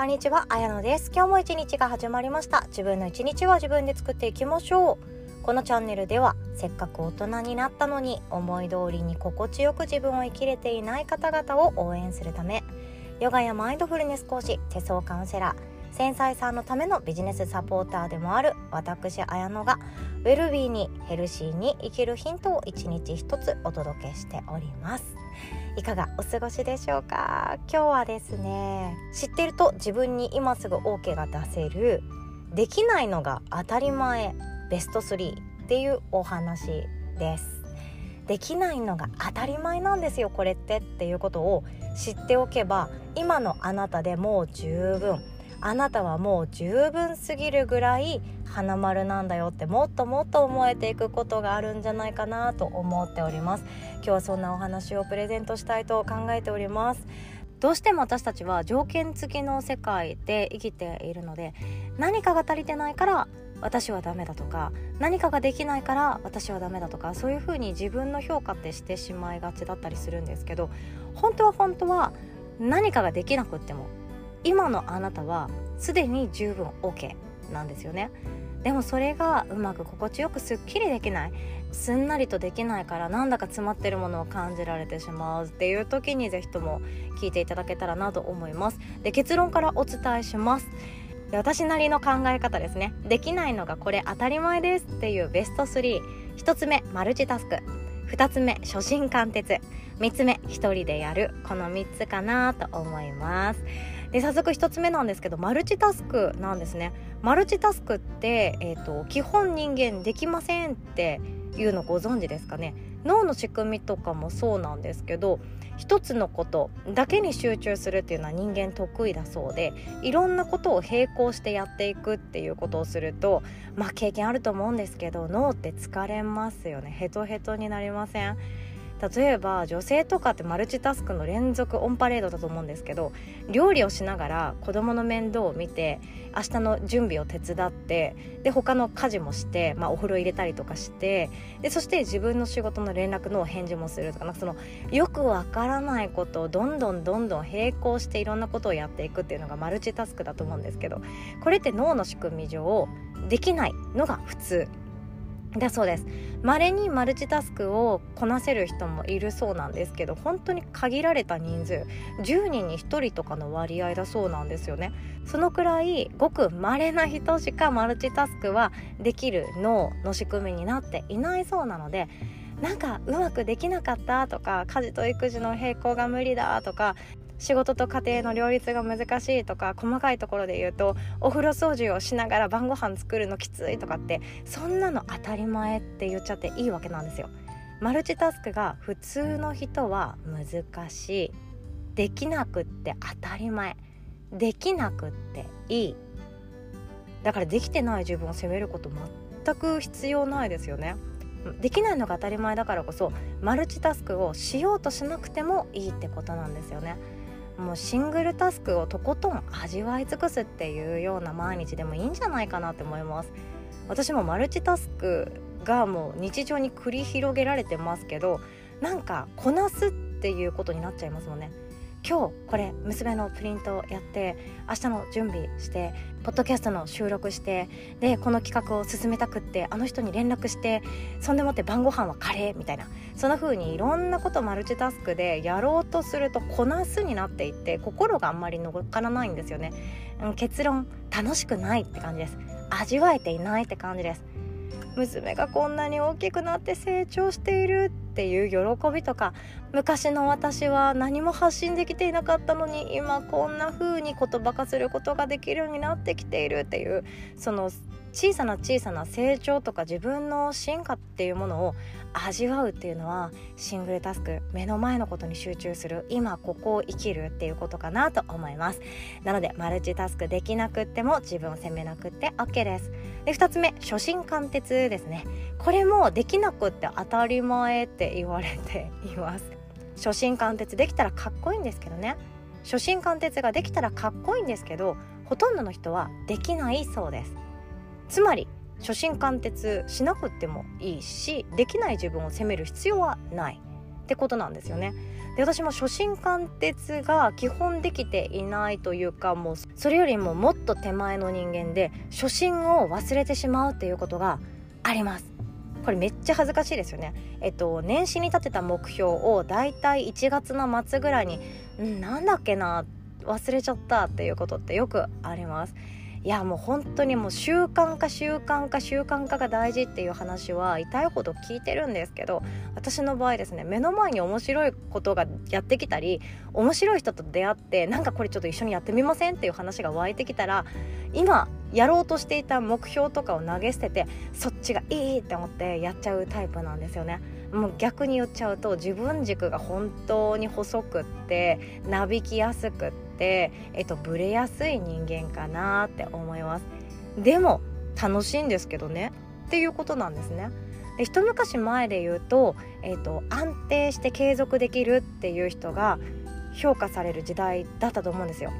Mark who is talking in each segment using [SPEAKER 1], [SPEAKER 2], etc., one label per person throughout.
[SPEAKER 1] こんにちは、あやのです。今日も一日が始まりました。自分の一日は自分で作っていきましょう。このチャンネルではせっかく大人になったのに思い通りに心地よく自分を生きれていない方々を応援するためヨガやマインドフルネス講師手相カウンセラー繊細さんのためのビジネスサポーターでもある私綾乃がウェルビーにヘルシーに生きるヒントを一日一つお届けしております。いかがお過ごしでしょうか？今日はですね知ってると自分に今すぐ OK が出せるできないのが当たり前ベスト3っていうお話です。できないのが当たり前なんですよこれってっていうことを知っておけば今のあなたでもう十分あなたはもう十分すぎるぐらい花丸なんだよってもっともっと思えていくことがあるんじゃないかなと思っております。今日はそんなお話をプレゼントしたいと考えております。どうしても私たちは条件付きの世界で生きているので何かが足りてないから私はダメだとか何かができないから私はダメだとかそういうふうに自分の評価ってしてしまいがちだったりするんですけど本当は本当は何かができなくっても今のあなたはすでに十分 OK なんですよね。でもそれがうまく心地よくすっきりできない。すんなりとできないからなんだか詰まってるものを感じられてしまうっていう時に是非とも聞いていただけたらなと思います。で結論からお伝えします。私なりの考え方ですね。できないのがこれ当たり前ですっていうベスト31つ目マルチタスク。2つ目初心貫徹。3つ目1人でやる。この3つかなと思います。で早速1つ目なんですけどマルチタスクなんですね。マルチタスクって、えーと、基本人間できませんっていうのご存知ですかね。脳の仕組みとかもそうなんですけど一つのことだけに集中するっていうのは人間得意だそうでいろんなことを並行してやっていくっていうことをするとまあ経験あると思うんですけど脳って疲れますよね。ヘトヘトになりません？例えば女性とかってマルチタスクの連続オンパレードだと思うんですけど料理をしながら子供の面倒を見て明日の準備を手伝ってで他の家事もして、まあ、お風呂入れたりとかしてでそして自分の仕事の連絡の返事もするとかなんかそのよくわからないことをどんどんどんどん並行していろんなことをやっていくっていうのがマルチタスクだと思うんですけどこれって脳の仕組み上できないのが普通。だそうです。稀にマルチタスクをこなせる人もいるそうなんですけど本当に限られた人数10人に1人とかの割合だそうなんですよね。そのくらいごく稀な人しかマルチタスクはできる脳の仕組みになっていないそうなのでなんかうまくできなかったとか家事と育児の並行が無理だとか仕事と家庭の両立が難しいとか細かいところで言うとお風呂掃除をしながら晩ご飯作るのきついとかってそんなの当たり前って言っちゃっていいわけなんですよ。マルチタスクが普通の人は難しい。できなくって当たり前。できなくっていい。だからできてない自分を責めること全く必要ないですよね。できないのが当たり前だからこそマルチタスクをしようとしなくてもいいってことなんですよね。もうシングルタスクをとことん味わい尽くすっていうような毎日でもいいんじゃないかなって思います。私もマルチタスクがもう日常に繰り広げられてますけどなんかこなすっていうことになっちゃいますもんね。今日これ娘のプリントをやって明日の準備してポッドキャストの収録してでこの企画を進めたくってあの人に連絡してそんでもって晩ご飯はカレーみたいな。そんな風にいろんなことマルチタスクでやろうとするとこなすになっていって心があんまり乗っからないんですよね、うん、結論楽しくないって感じです。味わえていないって感じです。娘がこんなに大きくなって成長しているっていう喜びとか昔の私は何も発信できていなかったのに今こんな風に言葉化することができるようになってきているっていうその小さな小さな成長とか自分の進化っていうものを味わうっていうのはシングルタスク目の前のことに集中する今ここを生きるっていうことかなと思います。なのでマルチタスクできなくっても自分を責めなくって OK ですで2つ目初心貫徹ですね。これもできなくって当たり前って言われています。初心貫徹できたらかっこいいんですけどね。初心貫徹ができたらかっこいいんですけどほとんどの人はできないそうです。つまり初心貫徹しなくてもいいしできない自分を責める必要はない。ってことなんですよね。で私も初心貫徹が基本できていないというかもうそれよりももっと手前の人間で初心を忘れてしまうっていうことがあります。これめっちゃ恥ずかしいですよね。えっと年始に立てた目標をだいたい1月の末ぐらいにんなんだっけな忘れちゃったっていうことってよくあります。いやもう本当にもう習慣化習慣化習慣化が大事っていう話は痛いほど聞いてるんですけど私の場合ですね目の前に面白いことがやってきたり面白い人と出会ってなんかこれちょっと一緒にやってみませんっていう話が湧いてきたら今やろうとしていた目標とかを投げ捨ててそっちがいいって思ってやっちゃうタイプなんですよね。もう逆に言っちゃうと自分軸が本当に細くってなびきやすくって、えっと、ブレやすい人間かなって思います。でも楽しいんですけどね。っていうことなんですね。で一昔前で言うと,、えっと安定して継続できるっていう人が評価される時代だったと思うんですよ。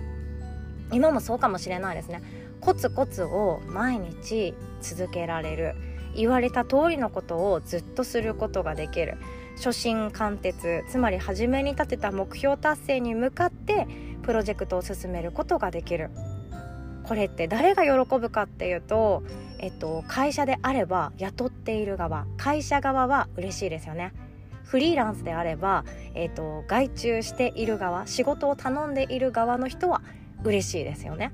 [SPEAKER 1] 今もそうかもしれないですね。コツコツを毎日続けられる。言われた通りのことをずっとすることができる。初心貫徹つまり初めに立てた目標達成に向かってプロジェクトを進めることができる。これって誰が喜ぶかっていうと、えっと、会社であれば雇っている側会社側は嬉しいですよね。フリーランスであれば、えっと、外注している側仕事を頼んでいる側の人は嬉しいですよね。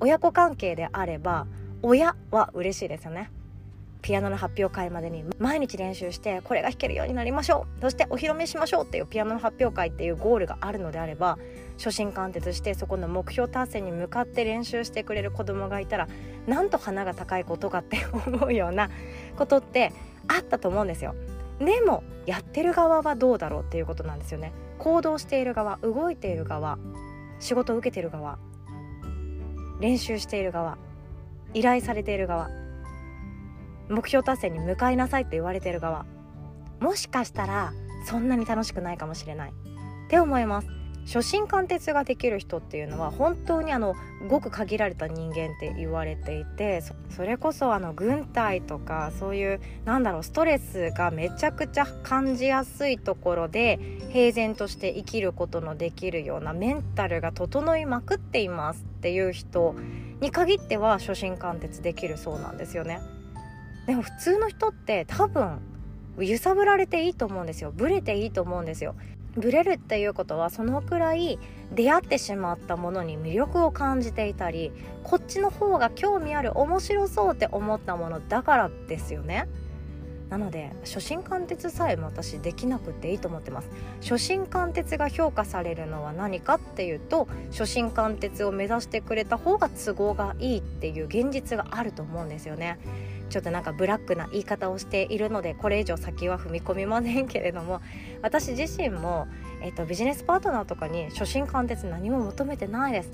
[SPEAKER 1] 親子関係であれば親は嬉しいですよね。ピアノの発表会までに毎日練習してこれが弾けるようになりましょうそしてお披露目しましょうっていうピアノの発表会っていうゴールがあるのであれば初心貫徹してそこの目標達成に向かって練習してくれる子供がいたらなんと花が高いことかって思うようなことってあったと思うんですよ。でもやってる側はどうだろうっていうことなんですよね。行動している側動いている側仕事を受けている側練習している側依頼されている側目標達成に向かいなさいって言われてる側。もしかしたらそんなに楽しくないかもしれない。って思います。初心貫徹ができる人っていうのは本当にあのごく限られた人間って言われていてそれこそあの軍隊とかそういうなんだろうストレスがめちゃくちゃ感じやすいところで平然として生きることのできるようなメンタルが整いまくっていますっていう人に限っては初心貫徹できるそうなんですよね。でも普通の人って多分揺さぶられていいと思うんですよ。ブレていいと思うんですよ。ブレるっていうことはそのくらい出会ってしまったものに魅力を感じていたりこっちの方が興味ある面白そうって思ったものだからですよね。なので初心貫徹さえも私できなくていいと思ってます。初心貫徹が評価されるのは何かっていうと初心貫徹を目指してくれた方が都合がいいっていう現実があると思うんですよね。ちょっとなんかブラックな言い方をしているのでこれ以上先は踏み込みませんけれども 私自身も、えーと、ビジネスパートナーとかに初心貫徹何も求めてないです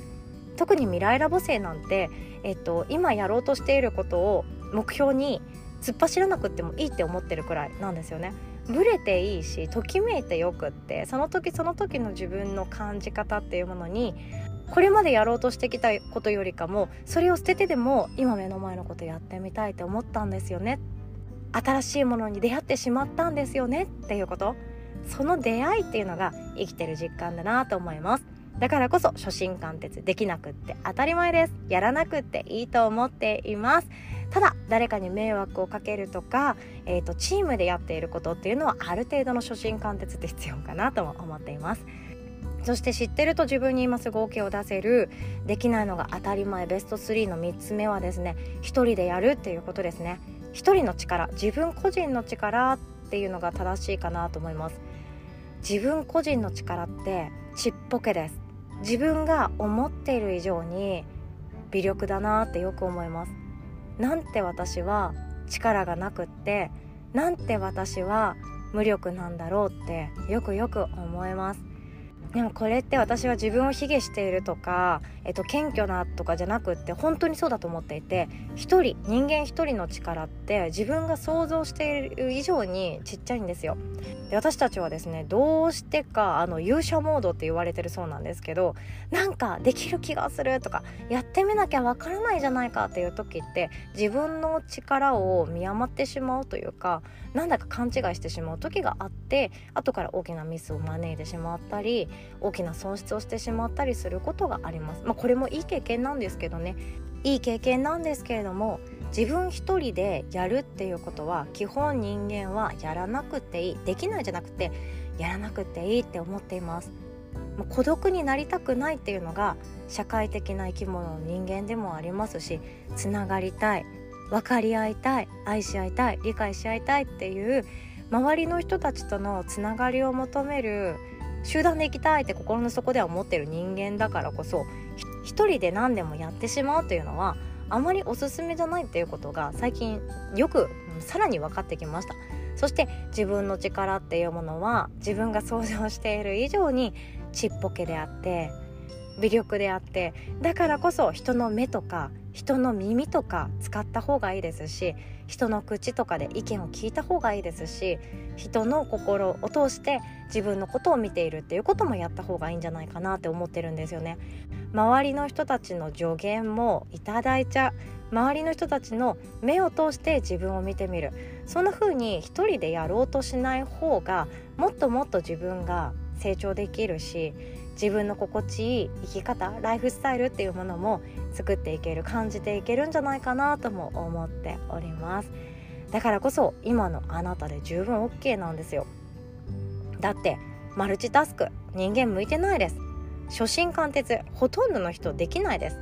[SPEAKER 1] 特に未来ラボ生なんて、えーと、今やろうとしていることを目標に突っ走らなくてもいいって思ってるくらいなんですよね。ブレていいしときめいてよくってその時その時の自分の感じ方っていうものにこれまでやろうとしてきたことよりかもそれを捨ててでも今目の前のことやってみたいと思ったんですよね。新しいものに出会ってしまったんですよねっていうこと。その出会いっていうのが生きてる実感だなと思います。だからこそ初心貫徹できなくって当たり前です。やらなくっていいと思っています。ただ誰かに迷惑をかけるとか、えーと、チームでやっていることっていうのはある程度の初心貫徹って必要かなとも思っています。そして知ってると自分に今すぐ OK を出せるできないのが当たり前ベスト3の3つ目はですね一人でやるっていうことですね。一人の力自分個人の力っていうのが正しいかなと思います。自分個人の力ってちっぽけです。自分が思っている以上に微力だなってよく思います。なんて私は力がなくってなんて私は無力なんだろうってよくよく思います。でもこれって私は自分を卑下しているとか、えっと、謙虚なとかじゃなくって本当にそうだと思っていて一人人間一人の力って自分が想像している以上にちっちゃいんですよ。で私たちはですねどうしてかあの勇者モードって言われてるそうなんですけどなんかできる気がするとかやってみなきゃわからないじゃないかっていう時って自分の力を見余ってしまうというかなんだか勘違いしてしまう時があって後から大きなミスを招いてしまったり大きな損失をしてしまったりすることがあります。まあ、これもいい経験なんですけどねいい経験なんですけれども自分一人でやるっていうことは基本人間はやらなくていいできないじゃなくてやらなくていいって思っています。孤独になりたくないっていうのが社会的な生き物の人間でもありますしつながりたい分かり合いたい愛し合いたい理解し合いたいっていう周りの人たちとのつながりを求める集団で行きたいって心の底では思ってる人間だからこそ一人で何でもやってしまうというのはあまりおすすめじゃないっていうことが最近よくさらに分かってきました。そして自分の力っていうものは自分が想像している以上にちっぽけであって微力であってだからこそ人の目とか人の耳とか使った方がいいですし人の口とかで意見を聞いた方がいいですし人の心を通して自分のことを見ているっていうこともやった方がいいんじゃないかなって思ってるんですよね。周りの人たちの助言もいただいちゃう周りの人たちの目を通して自分を見てみるそんな風に一人でやろうとしない方がもっともっと自分が成長できるし自分の心地いい生き方ライフスタイルっていうものも作っていける感じていけるんじゃないかなとも思っております。だからこそ今のあなたで十分 OK なんですよ。だってマルチタスク人間向いてないです。初心貫徹ほとんどの人できないです。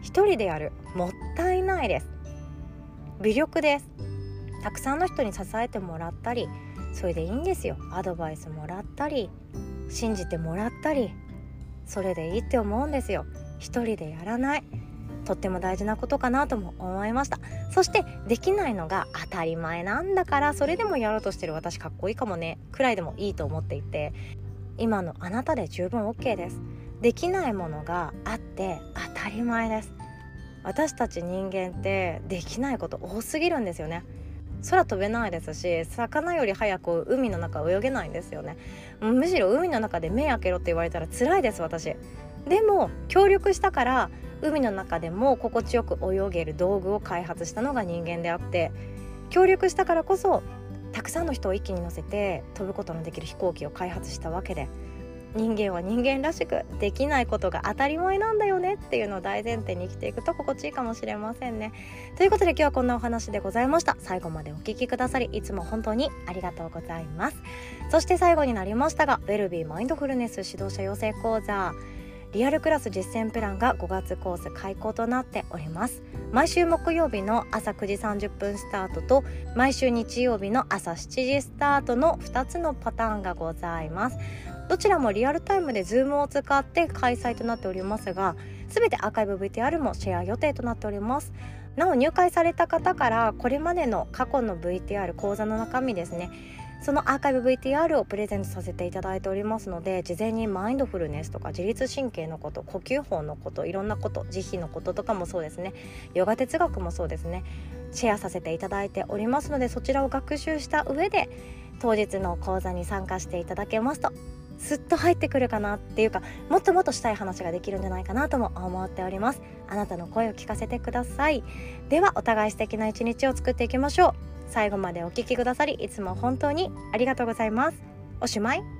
[SPEAKER 1] 一人でやるもったいないです。微力です。たくさんの人に支えてもらったりそれでいいんですよ。アドバイスもらったり信じてもらったりそれでいいって思うんですよ。一人でやらない。とっても大事なことかなとも思いました。そしてできないのが当たり前なんだからそれでもやろうとしてる。私かっこいいかもね。くらいでもいいと思っていて。今のあなたで十分 OK です。できないものがあって当たり前です。私たち人間ってできないこと多すぎるんですよね。空飛べないですし魚より早く海の中泳げないんですよね。むしろ海の中で目開けろって言われたら辛いです私。でも協力したから海の中でも心地よく泳げる道具を開発したのが人間であって協力したからこそたくさんの人を一気に乗せて飛ぶことのできる飛行機を開発したわけで。人間は人間らしくできないことが当たり前なんだよねっていうのを大前提に生きていくと心地いいかもしれませんね。ということで今日はこんなお話でございました。最後までお聴きくださりいつも本当にありがとうございます。そして最後になりましたがウェルビーマインドフルネス指導者養成講座リアルクラス実践プランが5月コース開講となっております。毎週木曜日の朝9時30分スタートと毎週日曜日の朝7時スタートの2つのパターンがございます。どちらもリアルタイムで Zoom を使って開催となっておりますが全てアーカイブ VTR もシェア予定となっております。なお入会された方からこれまでの過去の VTR 講座の中身ですねそのアーカイブ VTR をプレゼントさせていただいておりますので事前にマインドフルネスとか自律神経のこと呼吸法のこといろんなこと慈悲のこととかもそうですね。ヨガ哲学もそうですね。シェアさせていただいておりますのでそちらを学習した上で当日の講座に参加していただけますとすっと入ってくるかなっていうかもっともっとしたい話ができるんじゃないかなとも思っております。あなたの声を聞かせてください。ではお互い素敵な一日を作っていきましょう。最後までお聴きくださりいつも本当にありがとうございます。おしまい。